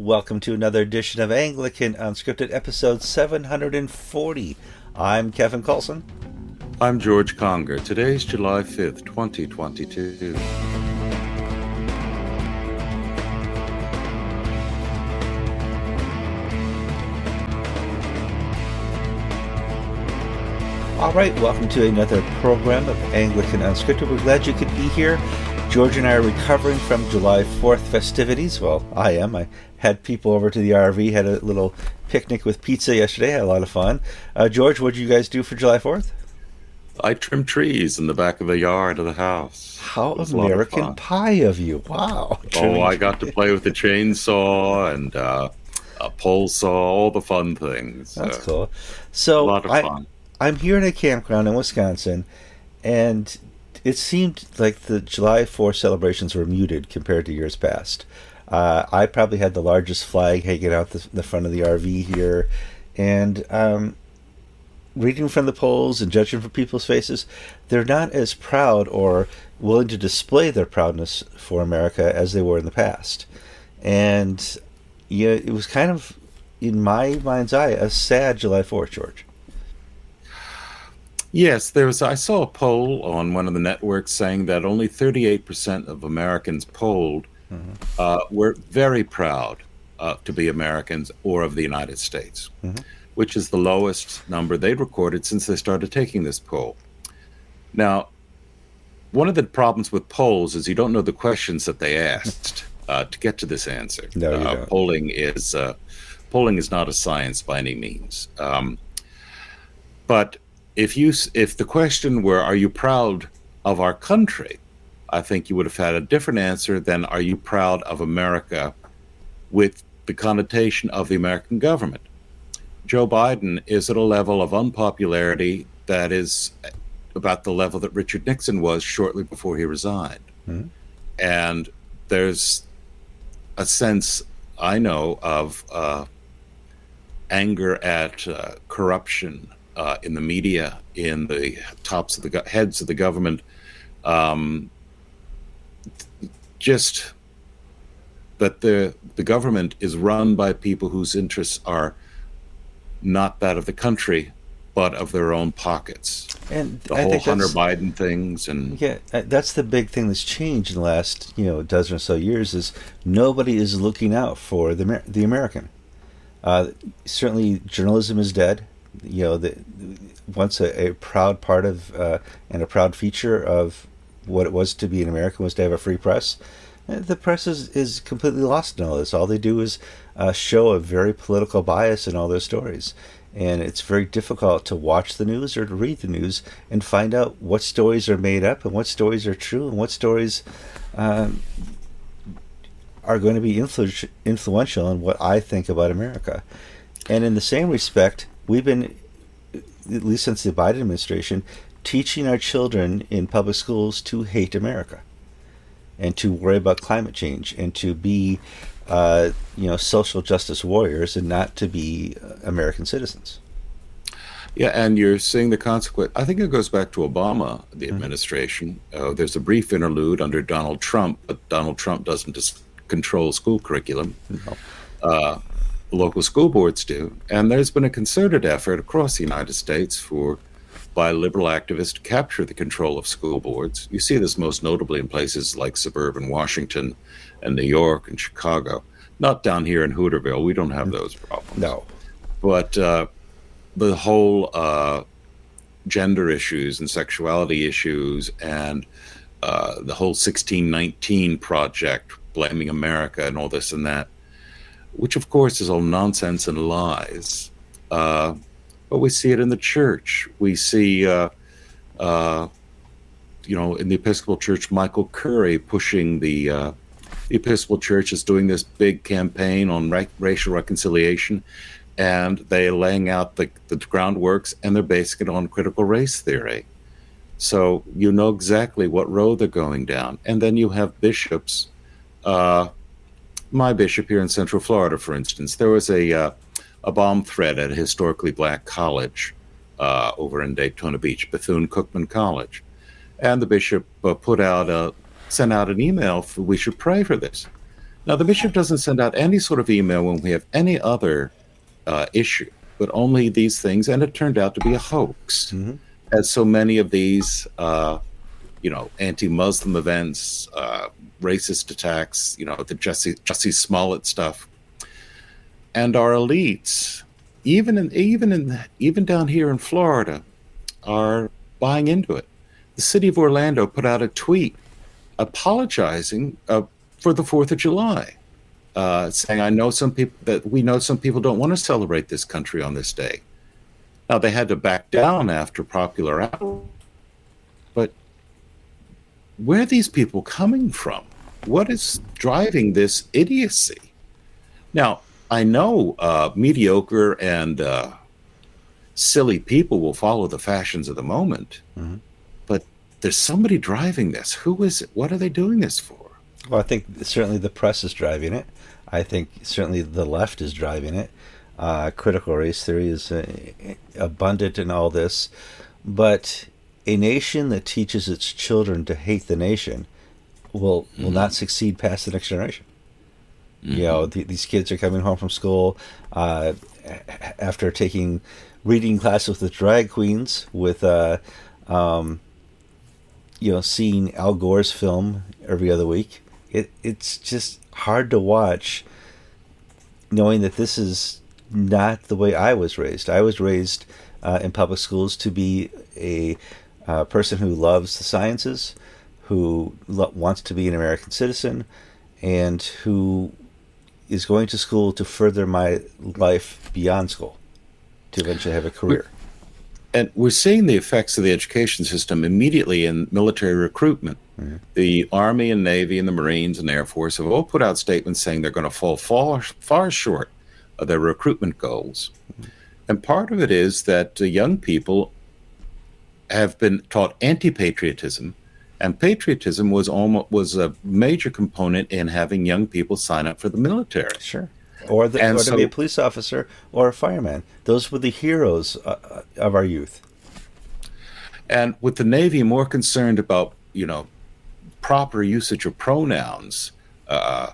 Welcome to another edition of Anglican Unscripted, episode 740. I'm Kevin Kallsen. I'm George Conger. Today's July 5th, 2022. All right, welcome to another program of Anglican Unscripted. We're glad you could be here. George and I are recovering from July 4th festivities. Well, I am. I had people over to the RV, had a little picnic with pizza yesterday, had a lot of fun. Uh, George, what did you guys do for July 4th? I trimmed trees in the back of the yard of the house. How American of pie of you! Wow. Oh, I got to play with the chainsaw and uh, a pole saw, all the fun things. That's uh, cool. So a lot of I, fun. I'm here in a campground in Wisconsin, and it seemed like the July 4th celebrations were muted compared to years past. Uh, I probably had the largest flag hanging out the, the front of the RV here, and um, reading from the polls and judging from people's faces, they're not as proud or willing to display their proudness for America as they were in the past. And yeah, it was kind of, in my mind's eye, a sad July 4th, George. Yes, there was. I saw a poll on one of the networks saying that only 38% of Americans polled mm-hmm. uh, were very proud uh, to be Americans or of the United States, mm-hmm. which is the lowest number they'd recorded since they started taking this poll. Now, one of the problems with polls is you don't know the questions that they asked uh, to get to this answer. No, uh, polling is uh, polling is not a science by any means. Um, but if you if the question were are you proud of our country? I think you would have had a different answer than are you proud of america with the connotation of the american government? Joe biden is at a level of unpopularity that is about the level that richard nixon was shortly before he resigned. Mm-hmm. and there's a sense i know of uh, anger at uh, corruption uh, in the media, in the tops of the go- heads of the government, um, just that the the government is run by people whose interests are not that of the country, but of their own pockets. And the I whole Hunter Biden things, and yeah, uh, that's the big thing that's changed in the last you know dozen or so years is nobody is looking out for the the American. Uh, certainly, journalism is dead you know, the, once a, a proud part of uh, and a proud feature of what it was to be an American was to have a free press. Uh, the press is, is completely lost in all this. All they do is uh, show a very political bias in all their stories. And it's very difficult to watch the news or to read the news and find out what stories are made up and what stories are true and what stories um, are going to be influ- influential in what I think about America. And in the same respect, we've been, at least since the Biden administration, teaching our children in public schools to hate America and to worry about climate change and to be, uh, you know, social justice warriors and not to be American citizens. Yeah, and you're seeing the consequence. I think it goes back to Obama, the mm-hmm. administration. Uh, there's a brief interlude under Donald Trump, but Donald Trump doesn't just control school curriculum. No. Uh, local school boards do. And there's been a concerted effort across the United States for by liberal activists to capture the control of school boards. You see this most notably in places like suburban Washington and New York and Chicago. Not down here in Hooterville. We don't have those problems. No. But uh, the whole uh, gender issues and sexuality issues and uh, the whole 1619 project, blaming America and all this and that which of course is all nonsense and lies. Uh, but we see it in the church. We see, uh, uh, you know, in the Episcopal Church, Michael Curry pushing the, uh, the Episcopal Church is doing this big campaign on ra- racial reconciliation, and they're laying out the, the groundworks, and they're basing it on critical race theory. So you know exactly what road they're going down, and then you have bishops uh, my bishop here in Central Florida, for instance, there was a uh, a bomb threat at a historically black college uh, over in Daytona Beach, Bethune Cookman College, and the bishop uh, put out a sent out an email for we should pray for this. Now, the bishop doesn't send out any sort of email when we have any other uh, issue, but only these things, and it turned out to be a hoax, mm-hmm. as so many of these, uh, you know, anti-Muslim events, uh, racist attacks, you know, the Jesse Jussie Smollett stuff, and our elites, even in even in even down here in Florida, are buying into it. The city of Orlando put out a tweet apologizing uh, for the Fourth of July, uh, saying, "I know some people that we know some people don't want to celebrate this country on this day." Now they had to back down after popular outcry, where are these people coming from? What is driving this idiocy? Now I know uh, mediocre and uh, silly people will follow the fashions of the moment, mm-hmm. but there's somebody driving this. Who is it? What are they doing this for? Well, I think certainly the press is driving it. I think certainly the left is driving it. Uh, critical race theory is uh, abundant in all this, but a nation that teaches its children to hate the nation will mm-hmm. will not succeed past the next generation. Mm-hmm. You know, th- these kids are coming home from school uh, after taking reading classes with the drag queens, with uh, um, you know, seeing Al Gore's film every other week it it's just hard to watch knowing that this is not the way I was raised. I was raised uh, in public schools to be a uh, person who loves the sciences, who lo- wants to be an American citizen, and who is going to school to further my life beyond school, to eventually have a career. And we're seeing the effects of the education system immediately in military recruitment. Mm-hmm. The Army and Navy and the Marines and Air Force have all put out statements saying they're going to fall far, far short of their recruitment goals. Mm-hmm. And part of it is that young people have been taught anti-patriotism, and patriotism was almost was a major component in having young people sign up for the military. Sure. Or, the, or so, to be a police officer or a fireman. Those were the heroes uh, uh, of our youth. And with the Navy more concerned about, you know, proper usage of pronouns uh,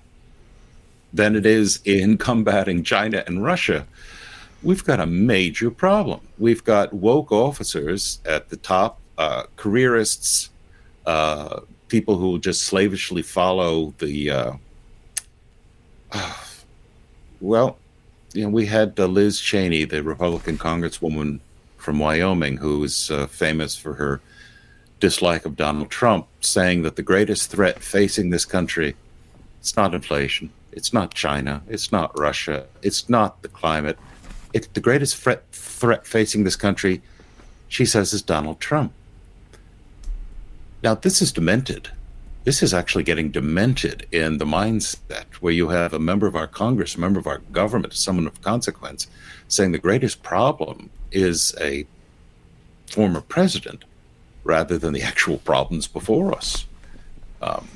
than it is in combating China and Russia, we've got a major problem. We've got woke officers at the top, uh, careerists, uh, people who just slavishly follow the. Uh, well, you know, we had uh, Liz Cheney, the Republican Congresswoman from Wyoming, who is uh, famous for her dislike of Donald Trump, saying that the greatest threat facing this country it's not inflation, it's not China, it's not Russia, it's not the climate. It's the greatest threat threat facing this country, she says, is Donald Trump. Now, this is demented. This is actually getting demented in the mindset where you have a member of our Congress, a member of our government, someone of consequence, saying the greatest problem is a former president rather than the actual problems before us. Um.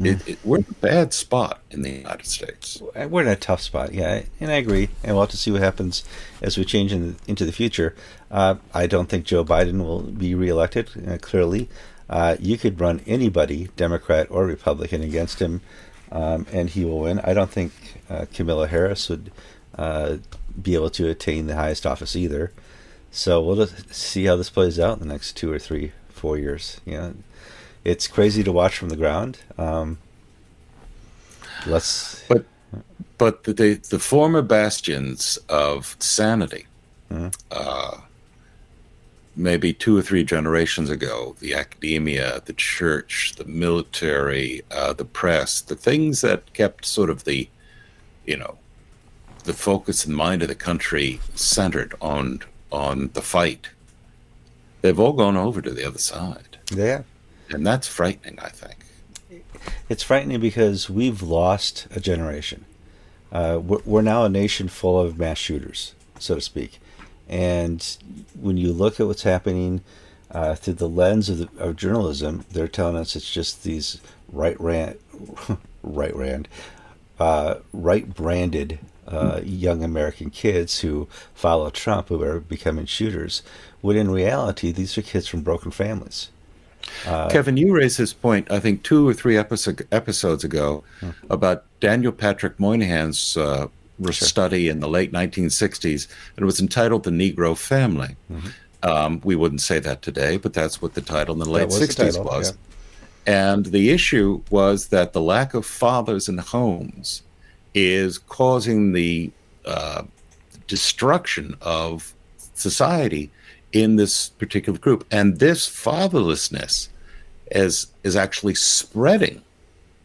It, it, we're in a bad spot in the United States. We're in a tough spot, yeah, and I agree. And we'll have to see what happens as we change in the, into the future. Uh, I don't think Joe Biden will be reelected. Uh, clearly, uh, you could run anybody, Democrat or Republican, against him, um, and he will win. I don't think uh, Kamala Harris would uh, be able to attain the highest office either. So we'll just see how this plays out in the next two or three, four years. You know, it's crazy to watch from the ground. Um, let's. But but the the former bastions of sanity, mm-hmm. uh, maybe two or three generations ago, the academia, the church, the military, uh, the press, the things that kept sort of the, you know, the focus and mind of the country centered on on the fight, they've all gone over to the other side. Yeah. And that's frightening, I think. It's frightening because we've lost a generation. Uh, we're, we're now a nation full of mass shooters, so to speak. And when you look at what's happening uh, through the lens of, the, of, journalism, they're telling us it's just these right rand, right rand, uh, right branded uh, young American kids who follow Trump who are becoming shooters, when in reality, these are kids from broken families. Uh, Kevin, you raised this point, I think, two or three episode, episodes ago hmm. about Daniel Patrick Moynihan's uh, sure. study in the late 1960s, and it was entitled The Negro Family. Mm-hmm. Um, we wouldn't say that today, but that's what the title in the late was 60s the title, was. Yeah. And the issue was that the lack of fathers in homes is causing the uh, destruction of society in this particular group. And this fatherlessness is, is actually spreading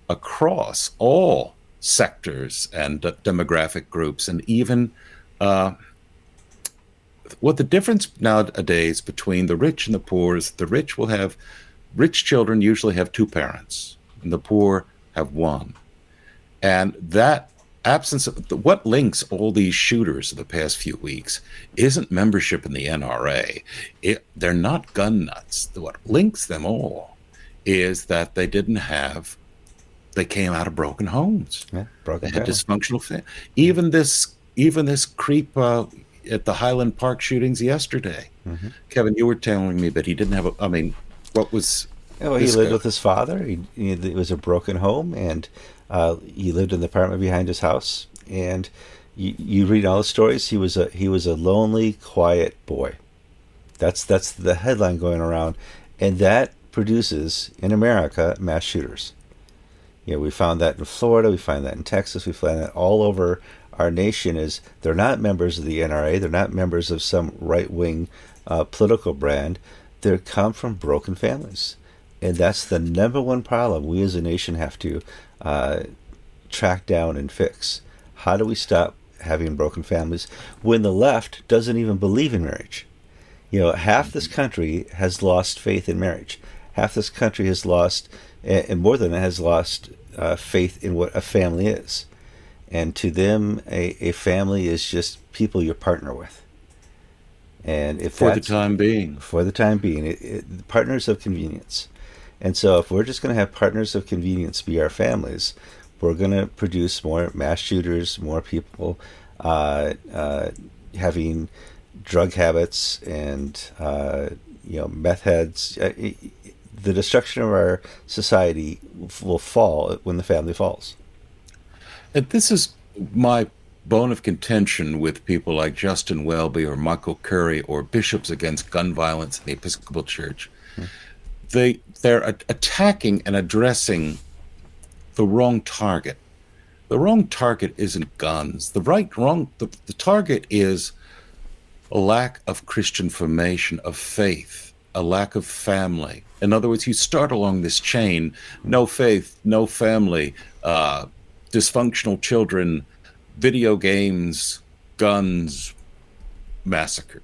across all sectors and demographic groups, and even uh, what the difference nowadays between the rich and the poor is the rich will have rich children usually have two parents, and the poor have one. And that absence of what links all these shooters of the past few weeks isn't membership in the NRA. It, they're not gun nuts. What links them all is that they didn't have, they came out of broken homes. Yeah, broken. They had dysfunctional. Fa- even this, even this creep uh, at the Highland Park shootings yesterday. Mm-hmm. Kevin, you were telling me that he didn't have a. I mean, what was? Oh, he lived guy? with his father. He, he, it was a broken home, and uh, he lived in the apartment behind his house, and you, you read all the stories. He was a he was a lonely, quiet boy. That's that's the headline going around, and that produces in America mass shooters. You know, we found that in Florida, we find that in Texas, we find that all over our nation. Is they're not members of the NRA, they're not members of some right wing uh, political brand. They come from broken families, and that's the number one problem we as a nation have to uh, track down and fix. How do we stop having broken families when the left doesn't even believe in marriage? You know, half this country has lost faith in marriage. Half this country has lost, and more than that, has lost uh, faith in what a family is. And to them, a, a family is just people you partner with. And if for the time being, for the time being, it, it, partners of convenience. And so, if we're just going to have partners of convenience be our families, we're going to produce more mass shooters, more people uh, uh, having drug habits and uh, you know meth heads. Uh, the destruction of our society will fall when the family falls. And this is my bone of contention with people like Justin Welby or Michael Curry or bishops against gun violence in the Episcopal Church. Hmm. They they're attacking and addressing the wrong target. The wrong target isn't guns. The right wrong the, the target is a lack of Christian formation of faith, a lack of family. In other words, you start along this chain: no faith, no family, uh, dysfunctional children, video games, guns, massacre,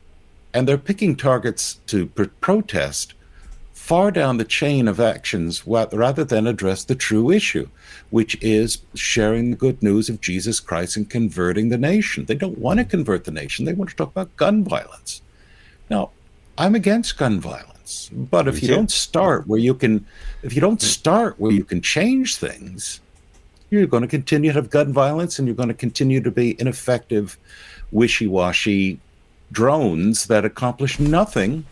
and they're picking targets to pr- protest far down the chain of actions rather than address the true issue, which is sharing the good news of Jesus Christ and converting the nation. They don't want to convert the nation, they want to talk about gun violence. Now, I'm against gun violence, but if you don't start where you can, if you don't start where you can change things, you're going to continue to have gun violence and you're going to continue to be ineffective, wishy washy drones that accomplish nothing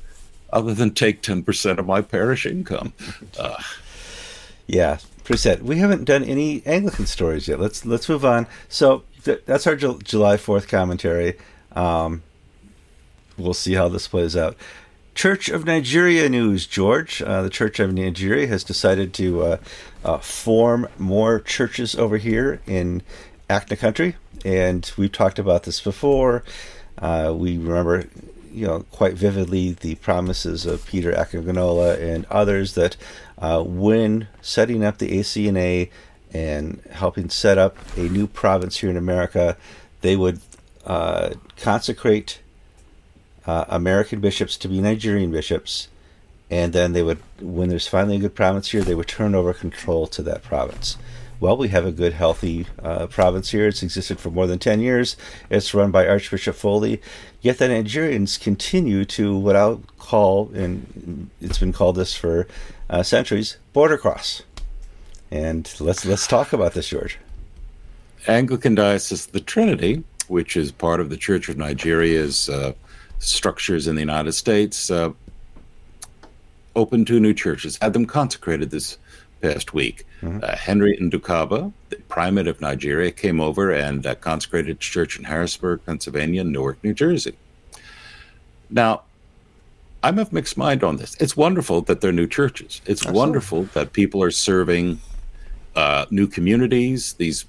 other than take 10% of my parish income. Uh, yeah, percent. We haven't done any Anglican stories yet. Let's let's move on. So th- that's our Ju- July 4th commentary. Um, we'll see how this plays out. Church of Nigeria news, George. Uh, the Church of Nigeria has decided to uh, uh, form more churches over here in ACNA country, and we've talked about this before. Uh, we remember you know quite vividly the promises of Peter Akingwanola and others that uh, when setting up the ACNA and helping set up a new province here in America, they would uh, consecrate uh, American bishops to be Nigerian bishops, and then they would, when there's finally a good province here, they would turn over control to that province well, we have a good, healthy uh, province here. It's existed for more than 10 years. It's run by Archbishop Foley. Yet the Nigerians continue to what I'll call, and it's been called this for uh, centuries, border cross. And let's let's talk about this, George. Anglican Diocese the Trinity, which is part of the Church of Nigeria's uh, structures in the United States, uh, opened two new churches, had them consecrated this past week. Mm-hmm. Uh, Henry Ndukuba, the primate of Nigeria, came over and uh, consecrated church in Harrisburg, Pennsylvania, Newark, New Jersey. Now, I'm of mixed mind on this. It's wonderful that they're new churches. It's Absolutely. wonderful that people are serving uh, new communities. These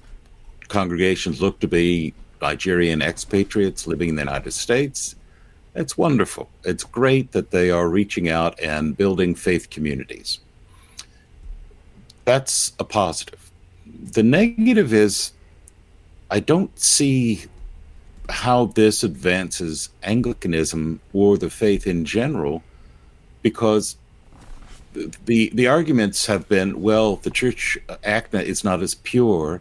congregations look to be Nigerian expatriates living in the United States. It's wonderful. It's great that they are reaching out and building faith communities. That's a positive. The negative is I don't see how this advances Anglicanism or the faith in general because the the arguments have been well the church ACNA is not as pure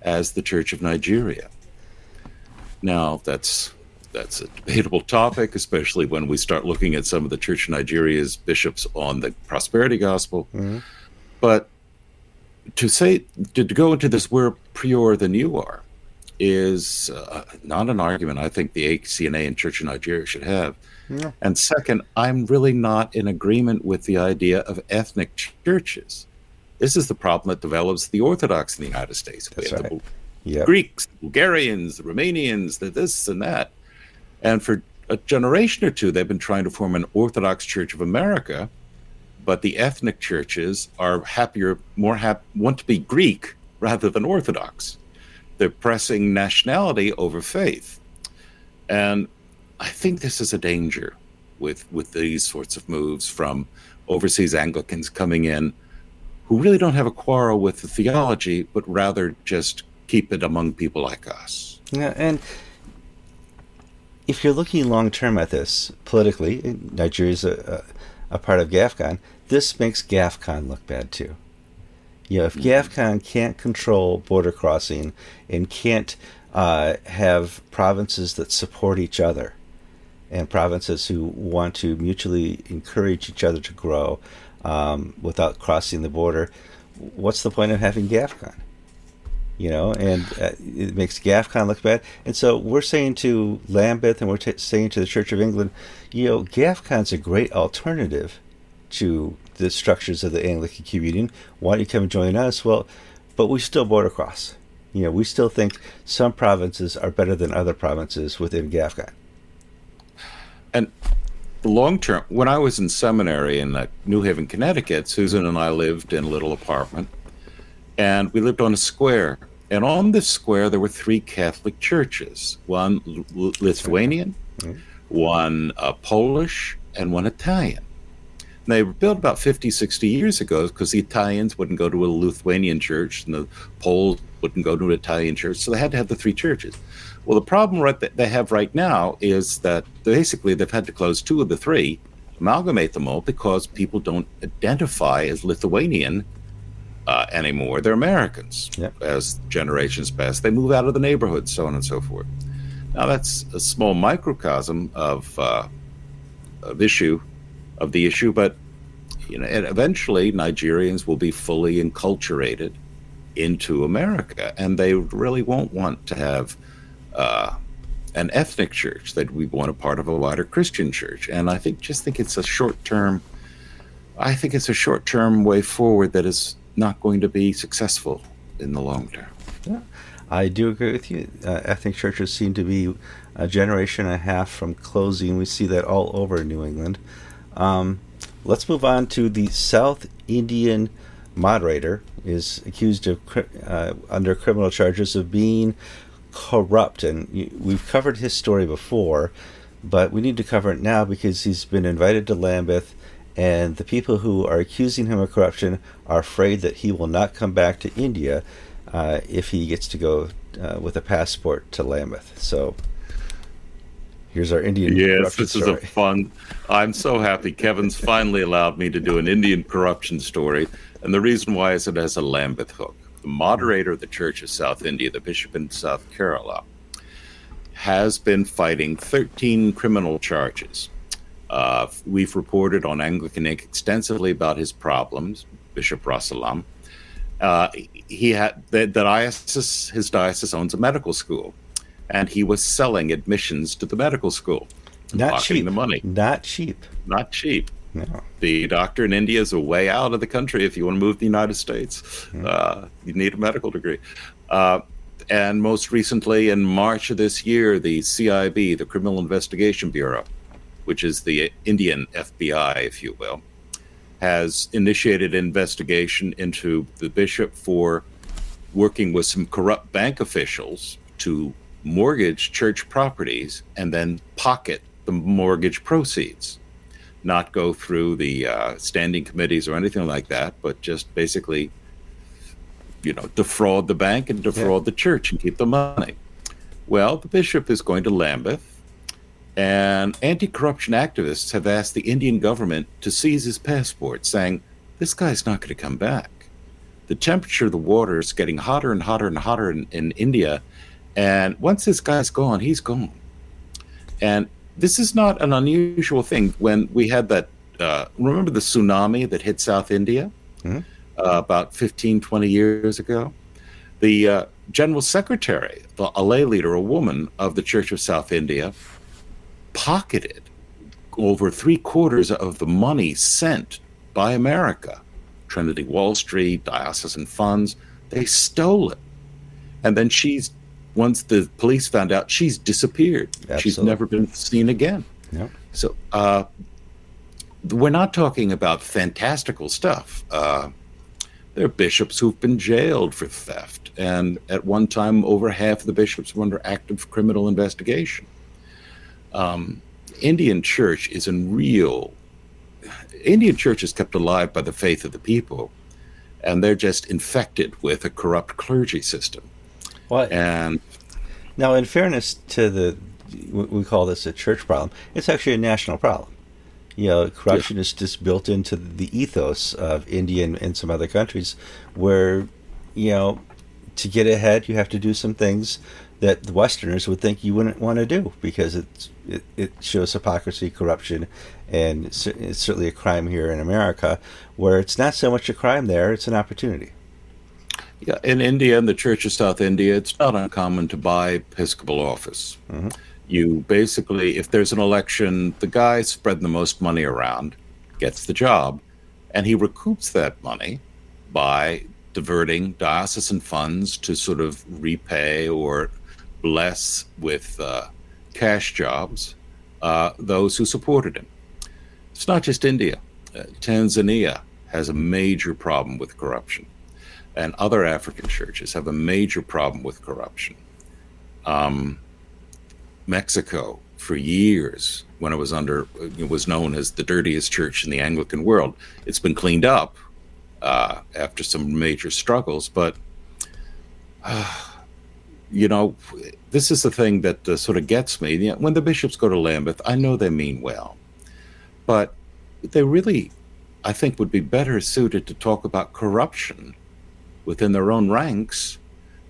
as the church of Nigeria now that's that's a debatable topic, especially when we start looking at some of the Church of Nigeria's bishops on the prosperity gospel. Mm-hmm. But to say to, go into this, we're purer than you are, is uh, not an argument I think the ACNA and Church of Nigeria should have. Yeah. And second, I'm really not in agreement with the idea of ethnic churches. This is the problem that develops the Orthodox in the United States. That's we have right. the yep. Greeks, Bulgarians, the Romanians, the this and that. And for a generation or two, they've been trying to form an Orthodox Church of America, but the ethnic churches are happier, more hap- want to be Greek rather than Orthodox. They're pressing nationality over faith. And I think this is a danger with, with these sorts of moves from overseas Anglicans coming in who really don't have a quarrel with the theology, but rather just keep it among people like us. Yeah, and if you're looking long term at this politically, Nigeria's a, a, a, part of GAFCON. This makes GAFCON look bad too. You know, if mm-hmm. GAFCON can't control border crossing and can't uh, have provinces that support each other and provinces who want to mutually encourage each other to grow um, without crossing the border, what's the point of having GAFCON? you know, and uh, it makes GAFCON look bad. And so we're saying to Lambeth and we're t- saying to the Church of England, you know, GAFCON's a great alternative to the structures of the Anglican Communion. Why don't you come and join us? Well, but we still border cross. You know, we still think some provinces are better than other provinces within GAFCON. And long term, when I was in seminary in uh, New Haven, Connecticut, Susan and I lived in a little apartment and we lived on a square. And on this square, there were three Catholic churches one L- Lithuanian, mm-hmm. one uh, Polish, and one Italian. They were built about 50, 60 years ago because the Italians wouldn't go to a Lithuanian church and the Poles wouldn't go to an Italian church. So they had to have the three churches. Well, the problem right that they have right now is that basically they've had to close two of the three, amalgamate them all because people don't identify as Lithuanian uh, anymore. They're Americans. Yep. As generations pass, they move out of the neighborhood, so on and so forth. Now that's a small microcosm of uh, of issue of the issue, but you know, eventually Nigerians will be fully enculturated into America, and they really won't want to have uh, an ethnic church. That we want a part of a wider Christian church, and I think just think it's a short term. I think it's a short term way forward that is not going to be successful in the long term. I do agree with you. Uh, ethnic churches seem to be a generation and a half from closing. We see that all over New England. Um, let's move on to the South Indian moderator is accused of uh, under criminal charges of being corrupt, and we've covered his story before, but we need to cover it now because he's been invited to Lambeth and the people who are accusing him of corruption are afraid that he will not come back to India uh, if he gets to go uh, with a passport to Lambeth. So here's our Indian. Yes, this story. is a fun. I'm so happy Kevin's finally allowed me to do an Indian corruption story, and the reason why is it has a Lambeth hook. The moderator of the Church of South India, the bishop in South Kerala, has been fighting 13 criminal charges uh, we've reported on Anglican Ink extensively about his problems, Bishop Rasalam. Uh, he had the, the diocese, his diocese owns a medical school, and he was selling admissions to the medical school, not cheap. The money, not cheap, not cheap. No. The doctor in India is a way out of the country if you want to move to the United States. Hmm. Uh, you need a medical degree. Uh, and most recently, in March of this year, the CIB, the Criminal Investigation Bureau, which is the Indian FBI, if you will, has initiated an investigation into the bishop for working with some corrupt bank officials to mortgage church properties and then pocket the mortgage proceeds. Not go through the uh, standing committees or anything like that, but just basically, you know, defraud the bank and defraud the church and keep the money. Well, the bishop is going to Lambeth, and anti corruption activists have asked the Indian government to seize his passport, saying, This guy's not going to come back. The temperature of the water is getting hotter and hotter and hotter in, in India. And once this guy's gone, he's gone. And this is not an unusual thing. When we had that, uh, remember the tsunami that hit South India Mhm. uh, about 15, 20 years ago? The uh, general secretary, the, a lay leader, a woman of the Church of South India, pocketed over three quarters of the money sent by America, Trinity Wall Street, diocesan funds. They stole it. And then she's, once the police found out, she's disappeared. She's never been seen again. Yep. So uh, we're not talking about fantastical stuff. Uh, there are bishops who've been jailed for theft, and at one time, over half of the bishops were under active criminal investigation. Um, Indian Church is in real. Indian Church is kept alive by the faith of the people, and they're just infected with a corrupt clergy system. Well, And now, in fairness to the, we we call this a church problem. It's actually a national problem. You know, corruption is just built into the ethos of India and, and some other countries, where, you know, to get ahead, you have to do some things that the Westerners would think you wouldn't want to do because it's it, it shows hypocrisy, corruption, and it's certainly a crime here in America, where it's not so much a crime there; it's an opportunity. Yeah, in India, in the Church of South India, it's not uncommon to buy Episcopal office. You basically, if there's an election, the guy spreading the most money around gets the job, and he recoups that money by diverting diocesan funds to sort of repay or bless with uh, cash jobs uh, those who supported him. It's not just India. Uh, Tanzania has a major problem with corruption and other African churches have a major problem with corruption. Um, Mexico, for years, when it was under, it was known as the dirtiest church in the Anglican world. It's been cleaned up uh, after some major struggles, but uh, you know, this is the thing that uh, sort of gets me. You know, when the bishops go to Lambeth, I know they mean well, but they really, I think, would be better suited to talk about corruption within their own ranks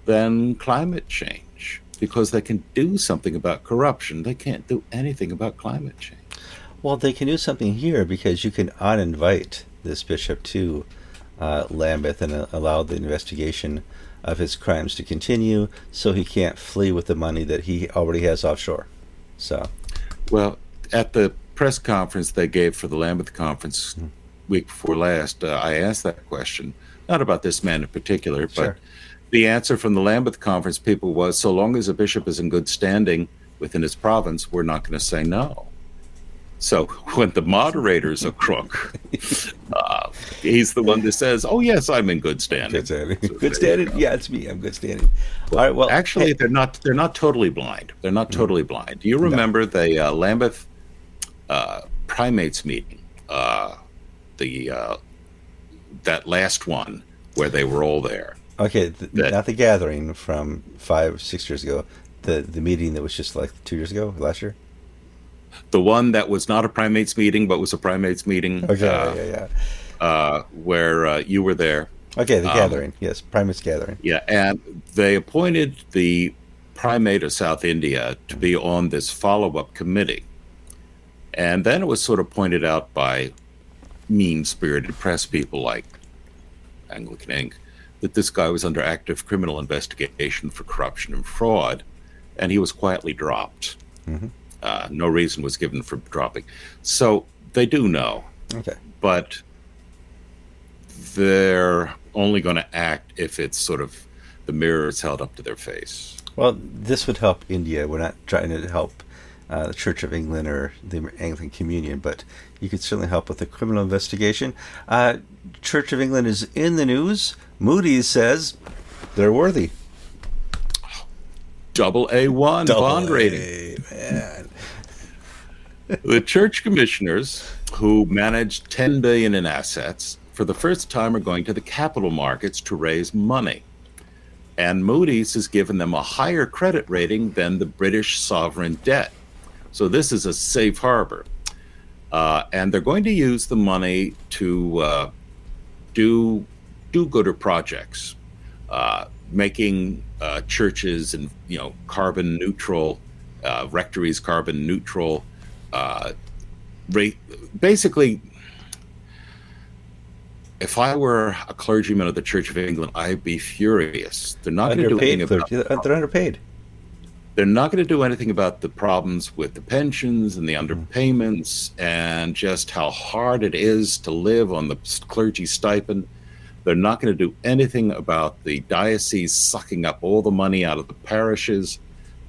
than climate change because they can do something about corruption. They can't do anything about climate change. Well, they can do something here because you can uninvite this bishop to uh, Lambeth and uh, allow the investigation of his crimes to continue so he can't flee with the money that he already has offshore. So, Well, at the press conference they gave for the Lambeth conference week before last, uh, I asked that question, not about this man in particular, Sure. but the answer from the Lambeth conference people was so long as a bishop is in good standing within his province, we're not going to say no. So when the moderator's a crook, uh, he's the one that says, "Oh yes, I'm in good standing." good standing. So good standing. Yeah, it's me. I'm good standing. All right. Well, Actually, hey, they're not. They're not totally blind. They're not totally blind. Do you remember the uh, Lambeth uh, primates meeting? Uh, the uh, that last one where they were all there. okay, th- that- not the gathering from five, six years ago. The the meeting that was just like two years ago, last year. The one that was not a primates meeting, but was a primates meeting. Okay. uh, yeah, yeah. uh, where uh, you were there. Okay, the um, gathering. Yes, primates gathering. Yeah, and they appointed the primate of South India to be on this follow-up committee. And then it was sort of pointed out by mean-spirited press people like Anglican Ink. that this guy was under active criminal investigation for corruption and fraud, and he was quietly dropped. Mhm. Uh, no reason was given for dropping. So they do know. Okay. But they're only going to act if it's sort of the mirror is held up to their face. Well, this would help India. We're not trying to help uh, the Church of England or the Anglican Communion, but you could certainly help with the criminal investigation. Uh, Church of England is in the news. Moody's says they're worthy. Double A1 Double bond A, rating. man. the church commissioners who manage 10 billion in assets for the first time are going to the capital markets to raise money. And Moody's has given them a higher credit rating than the British sovereign debt. So this is a safe harbor. Uh, and they're going to use the money to uh, do do-gooder projects, uh, making uh, churches and you know carbon neutral, uh, rectories carbon neutral. Uh, basically, if I were a clergyman of the Church of England, I'd be furious. They're not going to do anything Underpaid. about They're, they're underpaid. They're not going to do anything about the problems with the pensions and the hmm. underpayments and just how hard it is to live on the clergy stipend. They're not going to do anything about the diocese sucking up all the money out of the parishes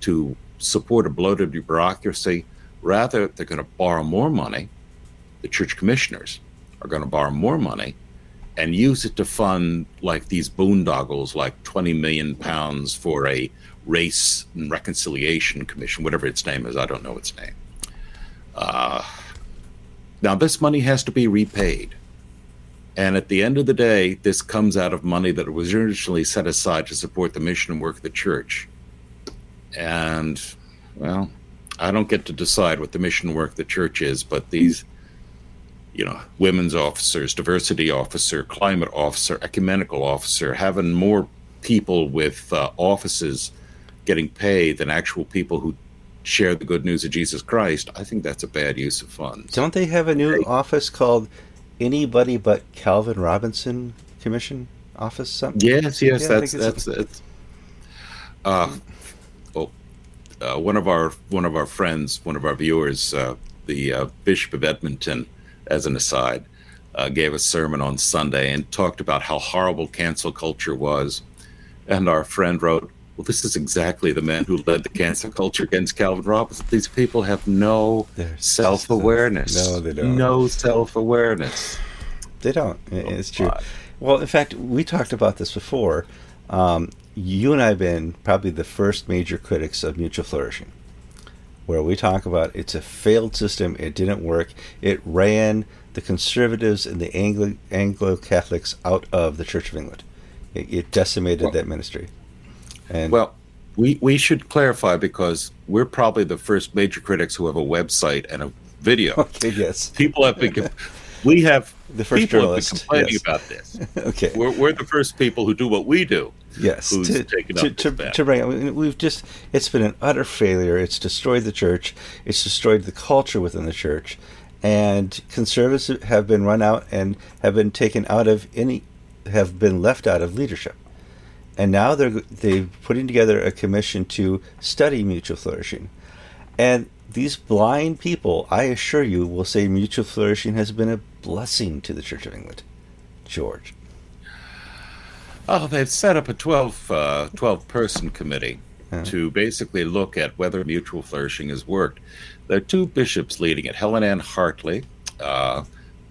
to support a bloated bureaucracy. Rather, they're going to borrow more money. The church commissioners are going to borrow more money and use it to fund like these boondoggles, like 20 million pounds for a race and reconciliation commission, whatever its name is. I don't know its name. Uh, now, this money has to be repaid. And at the end of the day, this comes out of money that was originally set aside to support the mission and work of the church. And, well, I don't get to decide what the mission work of the church is, but these, you know, women's officers, diversity officer, climate officer, ecumenical officer, having more people with uh, offices getting paid than actual people who share the good news of Jesus Christ, I think that's a bad use of funds. Don't they have a new office called Anybody But Calvin Robinson Commission Office? Something? Yes, yes, Yeah, that's it's- that's that's. Uh, well, uh, one of our one of our friends, one of our viewers, uh, the uh, Bishop of Edmonton, as an aside, uh, gave a sermon on Sunday and talked about how horrible cancel culture was, and our friend wrote, "Well, this is exactly the man who led the cancel culture against Calvin Robinson. These people have no self awareness. No, they don't. No self awareness. They don't. It's true. Well, in fact, we talked about this before. Um, you and I have been probably the first major critics of mutual flourishing, where we talk about it's a failed system. It didn't work. It ran the conservatives and the Anglo Anglo Catholics out of the Church of England. It, it decimated Well- that ministry. And Well, we, we should clarify because we're probably the first major critics who have a website and a video. okay, yes, People have been, we have The first people journalist, have been complaining yes. about this. okay. We're, we're the first people who do what we do. Yes, who's to, taken to, up to, to bring. We've just it's been an utter failure. It's destroyed the church. It's destroyed the culture within the church, and conservatives have been run out and have been taken out of any, have been left out of leadership, and now they're they're putting together a commission to study mutual flourishing, and these blind people, I assure you, will say mutual flourishing has been a blessing to the Church of England. George. Oh, they've set up a 12, uh, 12 person committee Yeah. to basically look at whether mutual flourishing has worked. There are two bishops leading it Helen Ann Hartley uh,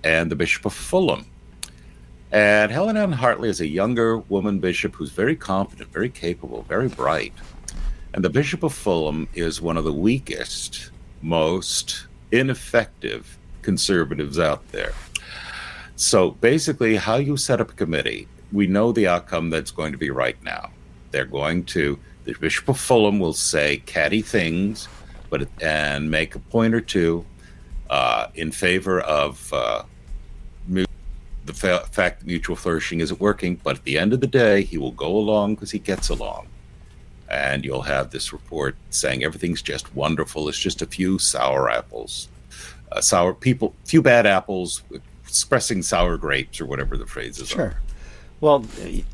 and the Bishop of Fulham. And Helen Ann Hartley is a younger woman bishop who's very competent, very capable, very bright. And the Bishop of Fulham is one of the weakest, most ineffective conservatives out there. So basically, how you set up a committee, we know the outcome that's going to be right now. They're going to, the Bishop of Fulham will say catty things, but and make a point or two uh, in favor of uh, the fa- fact that mutual flourishing isn't working. But at the end of the day, he will go along because he gets along. And you'll have this report saying everything's just wonderful. It's just a few sour apples, uh, sour people, few bad apples expressing sour grapes or whatever the phrase is. Sure. Well,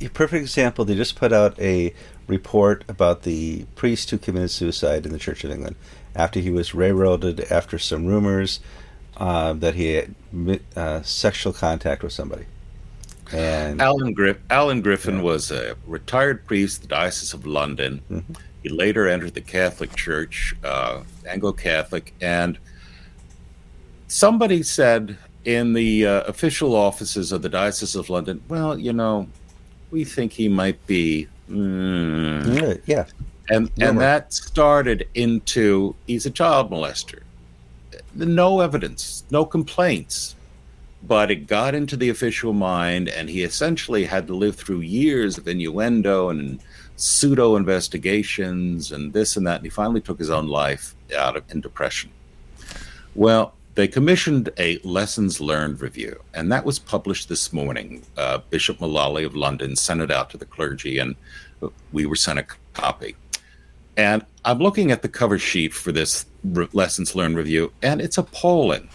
a perfect example. They just put out a report about the priest who committed suicide in the Church of England after he was railroaded after some rumors uh, that he had uh, sexual contact with somebody. And Alan, Griff- Alan Griffin yeah. was a retired priest, the Diocese of London. Mm-hmm. He later entered the Catholic Church, uh, Anglo Catholic, and somebody said in the uh, official offices of the Diocese of London, well, you know, we think he might be. Mm. Yeah. And, and that started into he's a child molester. No evidence, no complaints, but it got into the official mind, and he essentially had to live through years of innuendo and pseudo investigations and this and that. And he finally took his own life out of in depression. Well, they commissioned a lessons learned review, and that was published this morning. Uh, Bishop Mullally of London sent it out to the clergy, and we were sent a copy. And I'm looking at the cover sheet for this re- lessons learned review, and it's appalling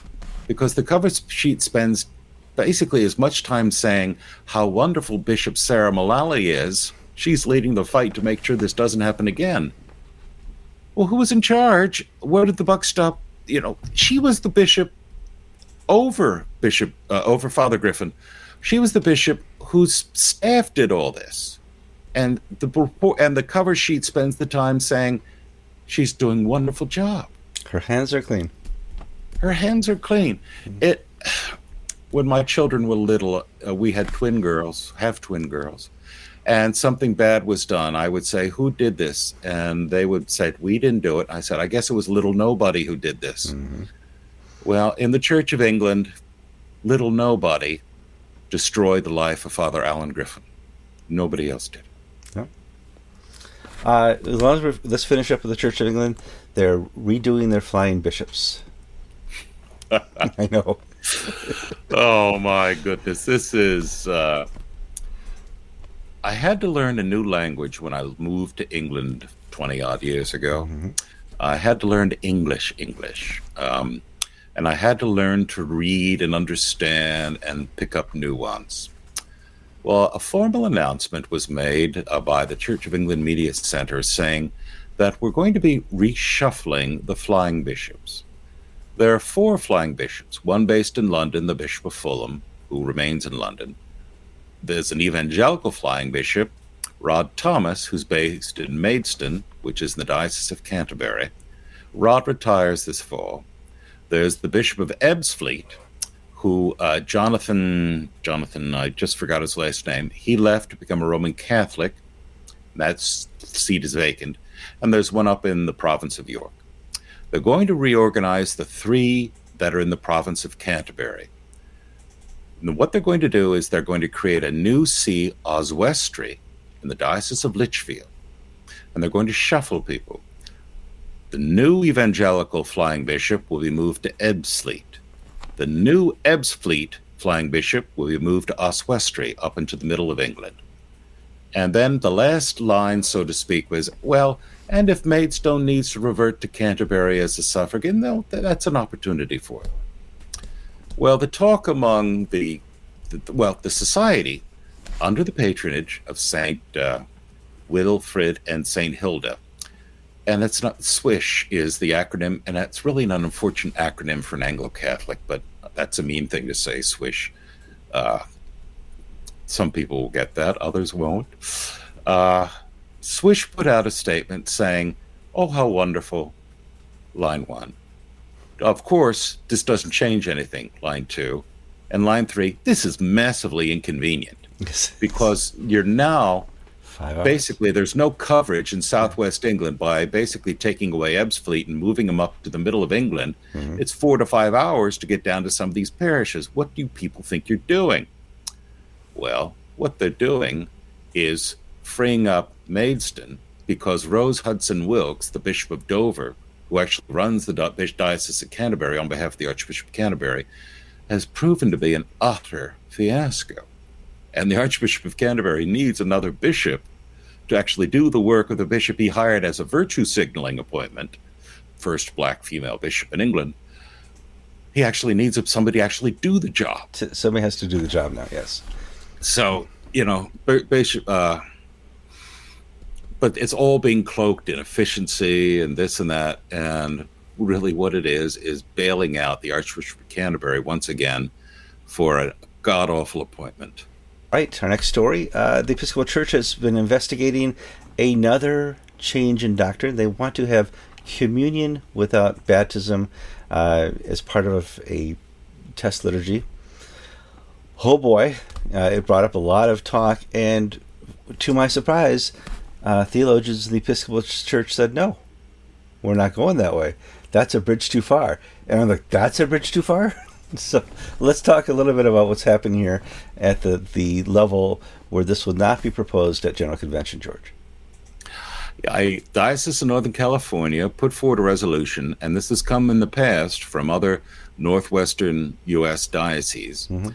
because the cover sheet spends basically as much time saying how wonderful Bishop Sarah Mullally is. She's leading the fight to make sure this doesn't happen again. Well, who was in charge? Where did the buck stop? you know, she was the bishop over Bishop uh, over Father Griffin. She was the bishop whose staff did all this, and the and the cover sheet spends the time saying she's doing wonderful job. Her hands are clean. Her hands are clean. It. When my children were little, uh, we had twin girls, have twin girls, and something bad was done, I would say, Who did this? And they would say, We didn't do it. I said, I guess it was little nobody who did this. Mm-hmm. Well, in the Church of England, little nobody destroyed the life of Father Alan Griffin. Nobody else did. No. Uh, as long as we're, let's finish up with the Church of England. They're redoing their flying bishops. I know. oh my goodness, this is. Uh, I had to learn a new language when I moved to England 20 odd years ago. Mm-hmm. I had to learn English, English. Um, and I had to learn to read and understand and pick up nuance. Well, a formal announcement was made uh, by the Church of England Media Center saying that we're going to be reshuffling the flying bishops. There are four flying bishops, one based in London, the Bishop of Fulham, who remains in London, there's an evangelical flying bishop, Rod Thomas, who's based in Maidstone, which is in the Diocese of Canterbury. Rod retires this fall. There's the Bishop of Ebbsfleet, who uh, Jonathan, Jonathan, I just forgot his last name. He left to become a Roman Catholic. That seat is vacant. And there's one up in the province of York. They're going to reorganize the three that are in the province of Canterbury. And what they're going to do is they're going to create a new see Oswestry in the Diocese of Lichfield. And they're going to shuffle people. The new evangelical flying bishop will be moved to Ebbsfleet. The new Ebbsfleet flying bishop will be moved to Oswestry up into the middle of England. And then the last line, so to speak, was well, and if Maidstone needs to revert to Canterbury as a suffragan, that's an opportunity for them. Well, the talk among the, the well, the society under the patronage of Saint uh, Wilfrid and Saint Hilda, and it's not Swish is the acronym, and that's really an unfortunate acronym for an Anglo-Catholic, but that's a mean thing to say, Swish. Uh, some people will get that, others won't. Uh, Swish put out a statement saying, "Oh, how wonderful!" Line one of course, this doesn't change anything, line two. And line three, this is massively inconvenient because you're now basically there's no coverage in southwest England by basically taking away Ebbsfleet and moving them up to the middle of England. Mm-hmm. It's four to five hours to get down to some of these parishes. What do people think you're doing? Well, what they're doing is freeing up Maidstone because Rose Hudson Wilkin, the Bishop of Dover, who actually runs the Diocese of Canterbury on behalf of the Archbishop of Canterbury, has proven to be an utter fiasco. And the Archbishop of Canterbury needs another bishop to actually do the work of the bishop he hired as a virtue signaling appointment, first black female bishop in England. He actually needs somebody to actually do the job. Somebody has to do the job now, yes. So, you know, uh, but it's all being cloaked in efficiency and this and that. And really what it is is bailing out the Archbishop of Canterbury once again for a god awful appointment. Right. Our next story uh, the Episcopal Church has been investigating another change in doctrine. They want to have communion without baptism uh, as part of a test liturgy. Oh boy, uh, it brought up a lot of talk, and to my surprise, uh, theologians in the Episcopal Church said no, we're not going that way. That's a bridge too far. And I'm like, that's a bridge too far? so let's talk a little bit about what's happening here at the, the level where this would not be proposed at General Convention, George. I, Diocese of Northern California put forward a resolution, and this has come in the past from other northwestern U.S. dioceses, mm-hmm.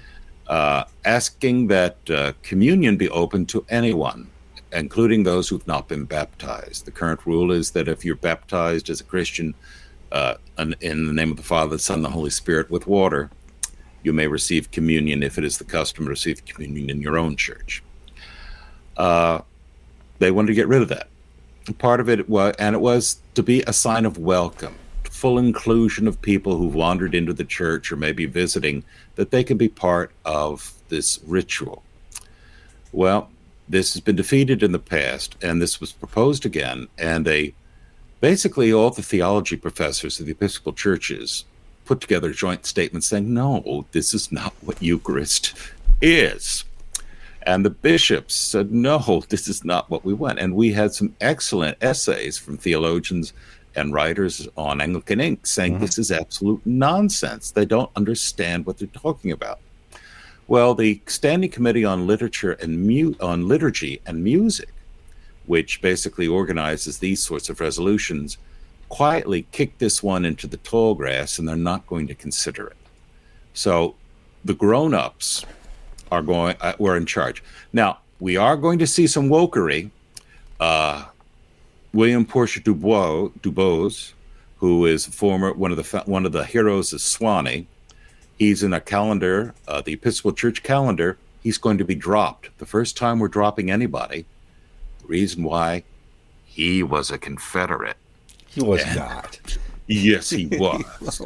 Uh, asking that uh, communion be open to anyone, including those who've not been baptized. The current rule is that if you're baptized as a Christian uh, in the name of the Father, the Son, and the Holy Spirit with water, you may receive communion if it is the custom to receive communion in your own church. Uh, they wanted to get rid of that. Part of it was, and it was to be a sign of welcome, full inclusion of people who've wandered into the church or maybe visiting, that they can be part of this ritual. Well, this has been defeated in the past, and this was proposed again, and they basically all the theology professors of the Episcopal churches put together a joint statement saying, no, this is not what Eucharist is. And the bishops said, no, this is not what we want. And we had some excellent essays from theologians and writers on Anglican Ink saying mm-hmm. this is absolute nonsense. They don't understand what they're talking about. Well, the Standing Committee on Literature and Mu- on Liturgy and Music which basically organizes these sorts of resolutions, quietly kicked this one into the tall grass and they're not going to consider it. So the grown ups are going, uh, we're in charge. Now, we are going to see some wokery. Uh, William Porcher DuBose, DuBose, who is former one of the one of the heroes of Sewanee. he's in a calendar, uh, the Episcopal Church calendar. He's going to be dropped. The first time we're dropping anybody Reason why? He was a Confederate. He was and, not. Yes, he was.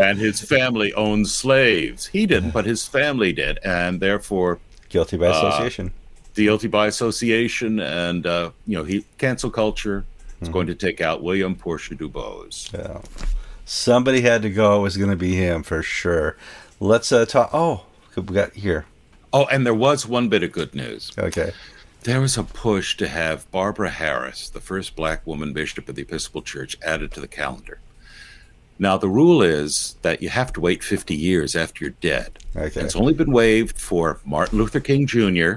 and his family owned slaves. He didn't, but his family did, and therefore guilty by uh, association. Uh, guilty by association, and uh, you know he cancel culture is mm-hmm. going to take out William Porcher DuBose. Yeah. Somebody had to go. It was going to be him for sure. Let's uh, talk. Oh, we got here. Oh, and there was one bit of good news. Okay there was a push to have Barbara Harris, the first black woman bishop of the Episcopal Church, added to the calendar. Now, the rule is that you have to wait 50 years after you're dead. Okay. It's only been waived for Martin Luther King Jr.,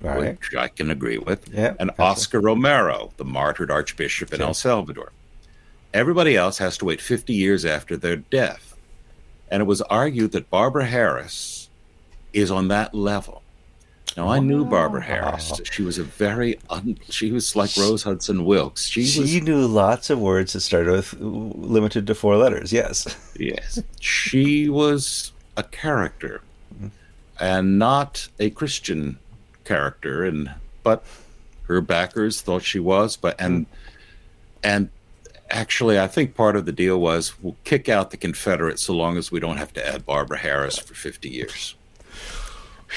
right. which I can agree with, yeah, and Oscar Romero, the martyred archbishop in El Salvador. Everybody else has to wait 50 years after their death. And it was argued that Barbara Harris is on that level. Now I oh, knew Barbara Harris. She was a very un- she was like Rose Hudson Wilkin. She, she was, knew lots of words that started with limited to four letters. Yes. Yes. She was a character mm-hmm. and not a Christian character and but her backers thought she was but and and actually I think part of the deal was we'll kick out the Confederates so long as we don't have to add Barbara Harris for 50 years.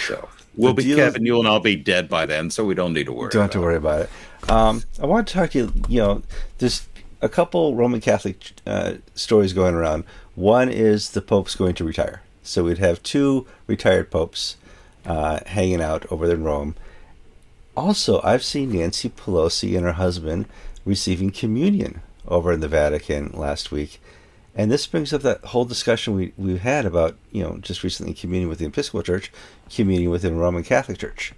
So We'll be Kevin. You'll and I'll be dead by then, so we don't need to worry. Don't have to worry about it. Um, I want to talk to you. You know, there's a couple Roman Catholic uh, stories going around. One is the Pope's going to retire, so we'd have two retired popes uh, hanging out over in Rome. Also, I've seen Nancy Pelosi and her husband receiving communion over in the Vatican last week. And this brings up that whole discussion we, we've had about, you know, just recently communing with the Episcopal Church, communing with the Roman Catholic Church,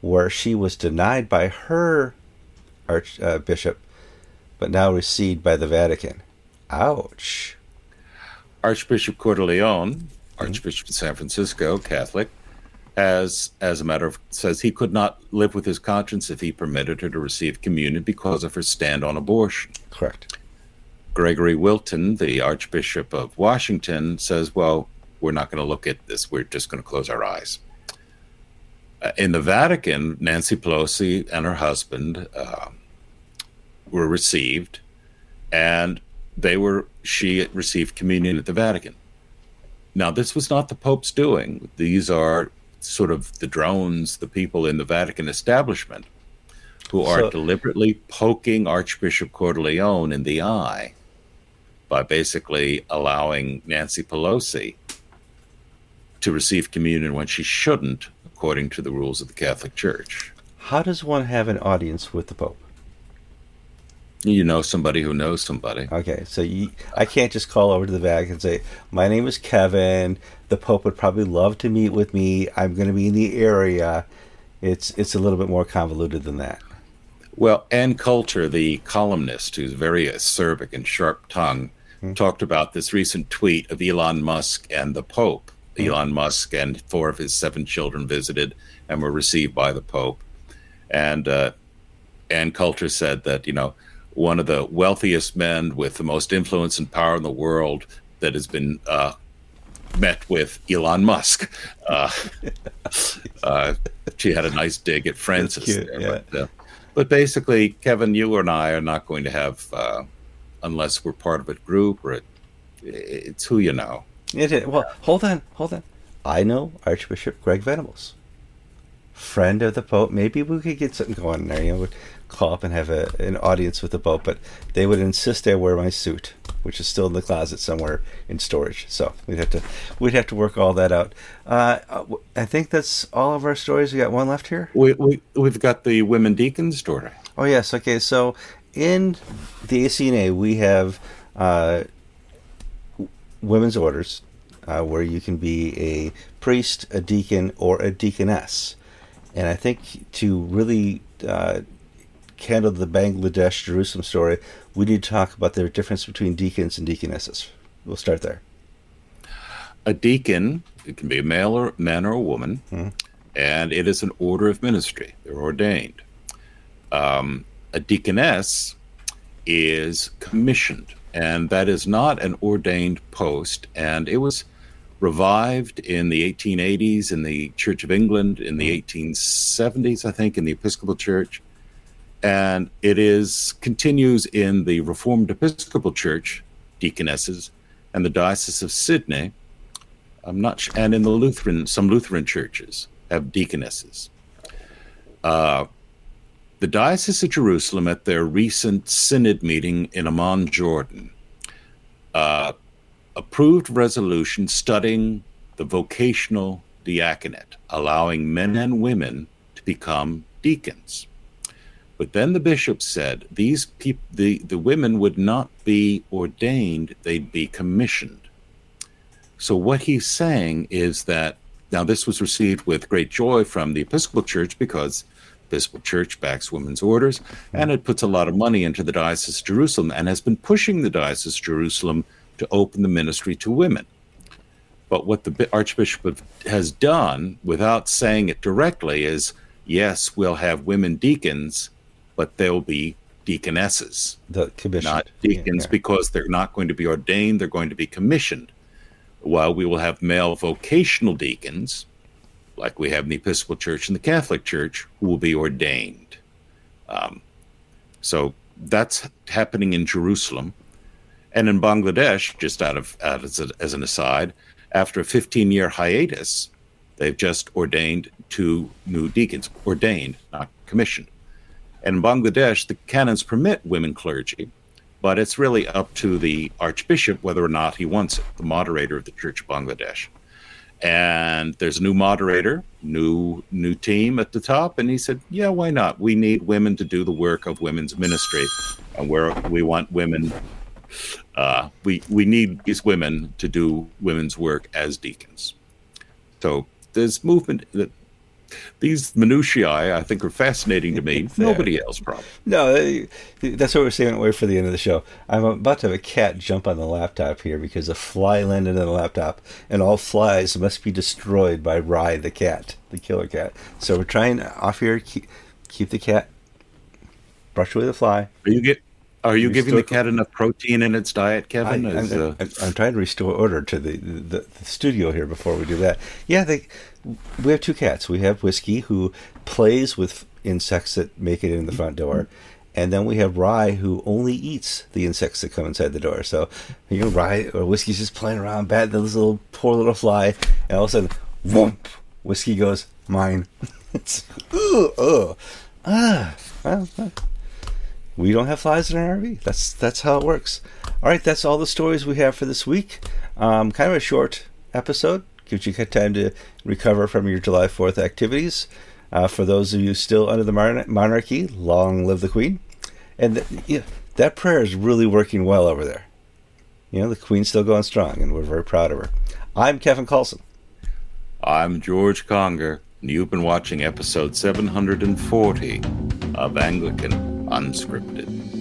where she was denied by her archbishop, uh, but now received by the Vatican. Ouch. Archbishop Cordileone, Archbishop mm-hmm. of San Francisco, Catholic, has, as a matter of, says he could not live with his conscience if he permitted her to receive communion because of her stand on abortion. Correct. Gregory Wilton, the Archbishop of Washington, says, well, we're not going to look at this. We're just going to close our eyes. Uh, in the Vatican, Nancy Pelosi and her husband uh, were received, and they were she received communion at the Vatican. Now, this was not the Pope's doing. These are sort of the drones, the people in the Vatican establishment, who are so, deliberately poking Archbishop Cordileone in the eye by basically allowing Nancy Pelosi to receive communion when she shouldn't, according to the rules of the Catholic Church. How does one have an audience with the Pope? You know somebody who knows somebody. Okay, so you, I can't just call over to the Vatican and say, "My name is Kevin. The Pope would probably love to meet with me. I'm going to be in the area." It's it's a little bit more convoluted than that. Well, Ann Coulter, the columnist, who's very acerbic and sharp tongued, hmm. talked about this recent tweet of Elon Musk and the Pope. Hmm. Elon Musk and four of his seven children visited and were received by the Pope. And uh, Ann Coulter said that, you know, one of the wealthiest men with the most influence and power in the world that has been uh, met with Elon Musk. Uh, uh, she had a nice dig at Francis cute, there, yeah. but, uh, but, basically, Kevin, you and I are not going to have, uh, unless we're part of a group or it's who you know. It is. Well, hold on, hold on. I know Archbishop Greg Venables, friend of the Pope. Maybe we could get something going there. You know, call up and have a, an audience with the Pope, but they would insist I wear my suit, which is still in the closet somewhere in storage. So we'd have to we'd have to work all that out. Uh, I think that's all of our stories. We got one left here. We, we we've got the women deacons story. Oh yes, okay. So in the ACNA we have uh, women's orders uh, where you can be a priest, a deacon, or a deaconess. And I think to really handle the Bangladesh Jerusalem story, we need to talk about the difference between deacons and deaconesses. We'll start there. A deacon, it can be a male or man or a woman, mm-hmm. and it is an order of ministry. They're ordained. Um, a deaconess is commissioned, and that is not an ordained post. And it was revived in the 1880s in the Church of England, in the 1870s, I think, in the Episcopal Church and it is continues in the Reformed Episcopal Church deaconesses and the Diocese of Sydney. I'm not and in the Lutheran, some Lutheran churches have deaconesses. Uh, the Diocese of Jerusalem, at their recent synod meeting in Amman, Jordan, uh, approved resolution studying the vocational diaconate, allowing men and women to become deacons. But then the bishop said these people, the, the women would not be ordained, they'd be commissioned. So what he's saying is that now this was received with great joy from the Episcopal Church because the Episcopal Church backs women's orders hmm. and it puts a lot of money into the Diocese of Jerusalem and has been pushing the Diocese of Jerusalem to open the ministry to women. But what the Archbishop has done without saying it directly is yes, we'll have women deacons but they'll be deaconesses, the commission, not deacons, yeah. because they're not going to be ordained; they're going to be commissioned. While we will have male vocational deacons, like we have in the Episcopal Church and the Catholic Church, who will be ordained. Um, so that's happening in Jerusalem, and in Bangladesh. Just out of out as, a, as an aside, after a 15-year hiatus, they've just ordained two new deacons, ordained, not commissioned. In Bangladesh, the canons permit women clergy, but it's really up to the archbishop whether or not he wants it, the moderator of the Church of Bangladesh. And there's a new moderator, new new team at the top, and he said, "Yeah, why not? We need women to do the work of women's ministry, and where we want women, uh, we we need these women to do women's work as deacons." So there's movement that these minutiae, I think, are fascinating to me. Nobody else, probably. No, that's what we're saying. Wait for the end of the show. I'm about to have a cat jump on the laptop here because a fly landed on the laptop, and all flies must be destroyed by Rye the cat, the killer cat. So we're trying off here keep, keep the cat, brush away the fly. Are you get are you giving the cat enough protein in its diet, Kevin? I, am uh... I'm, trying to restore order to the, the, the, studio here before we do that. Yeah, they, we have two cats. We have Whiskey, who plays with insects that make it in the front door, and then we have Rye who only eats the insects that come inside the door. So you know, Rye or Whiskey's just playing around, batting this little poor little fly, and all of a sudden, whoomp, Whiskey goes mine. it's ugh, ugh, ah. Well, we don't have flies in our RV. That's that's how it works. All right, that's all the stories we have for this week. Um, kind of a short episode. Gives you time to recover from your July 4th activities. Uh, for those of you still under the monarchy, long live the Queen. And th- yeah, that prayer is really working well over there. You know, the Queen's still going strong, and we're very proud of her. I'm Kevin Kallsen. I'm George Conger, and you've been watching episode 740 of Anglican Unscripted.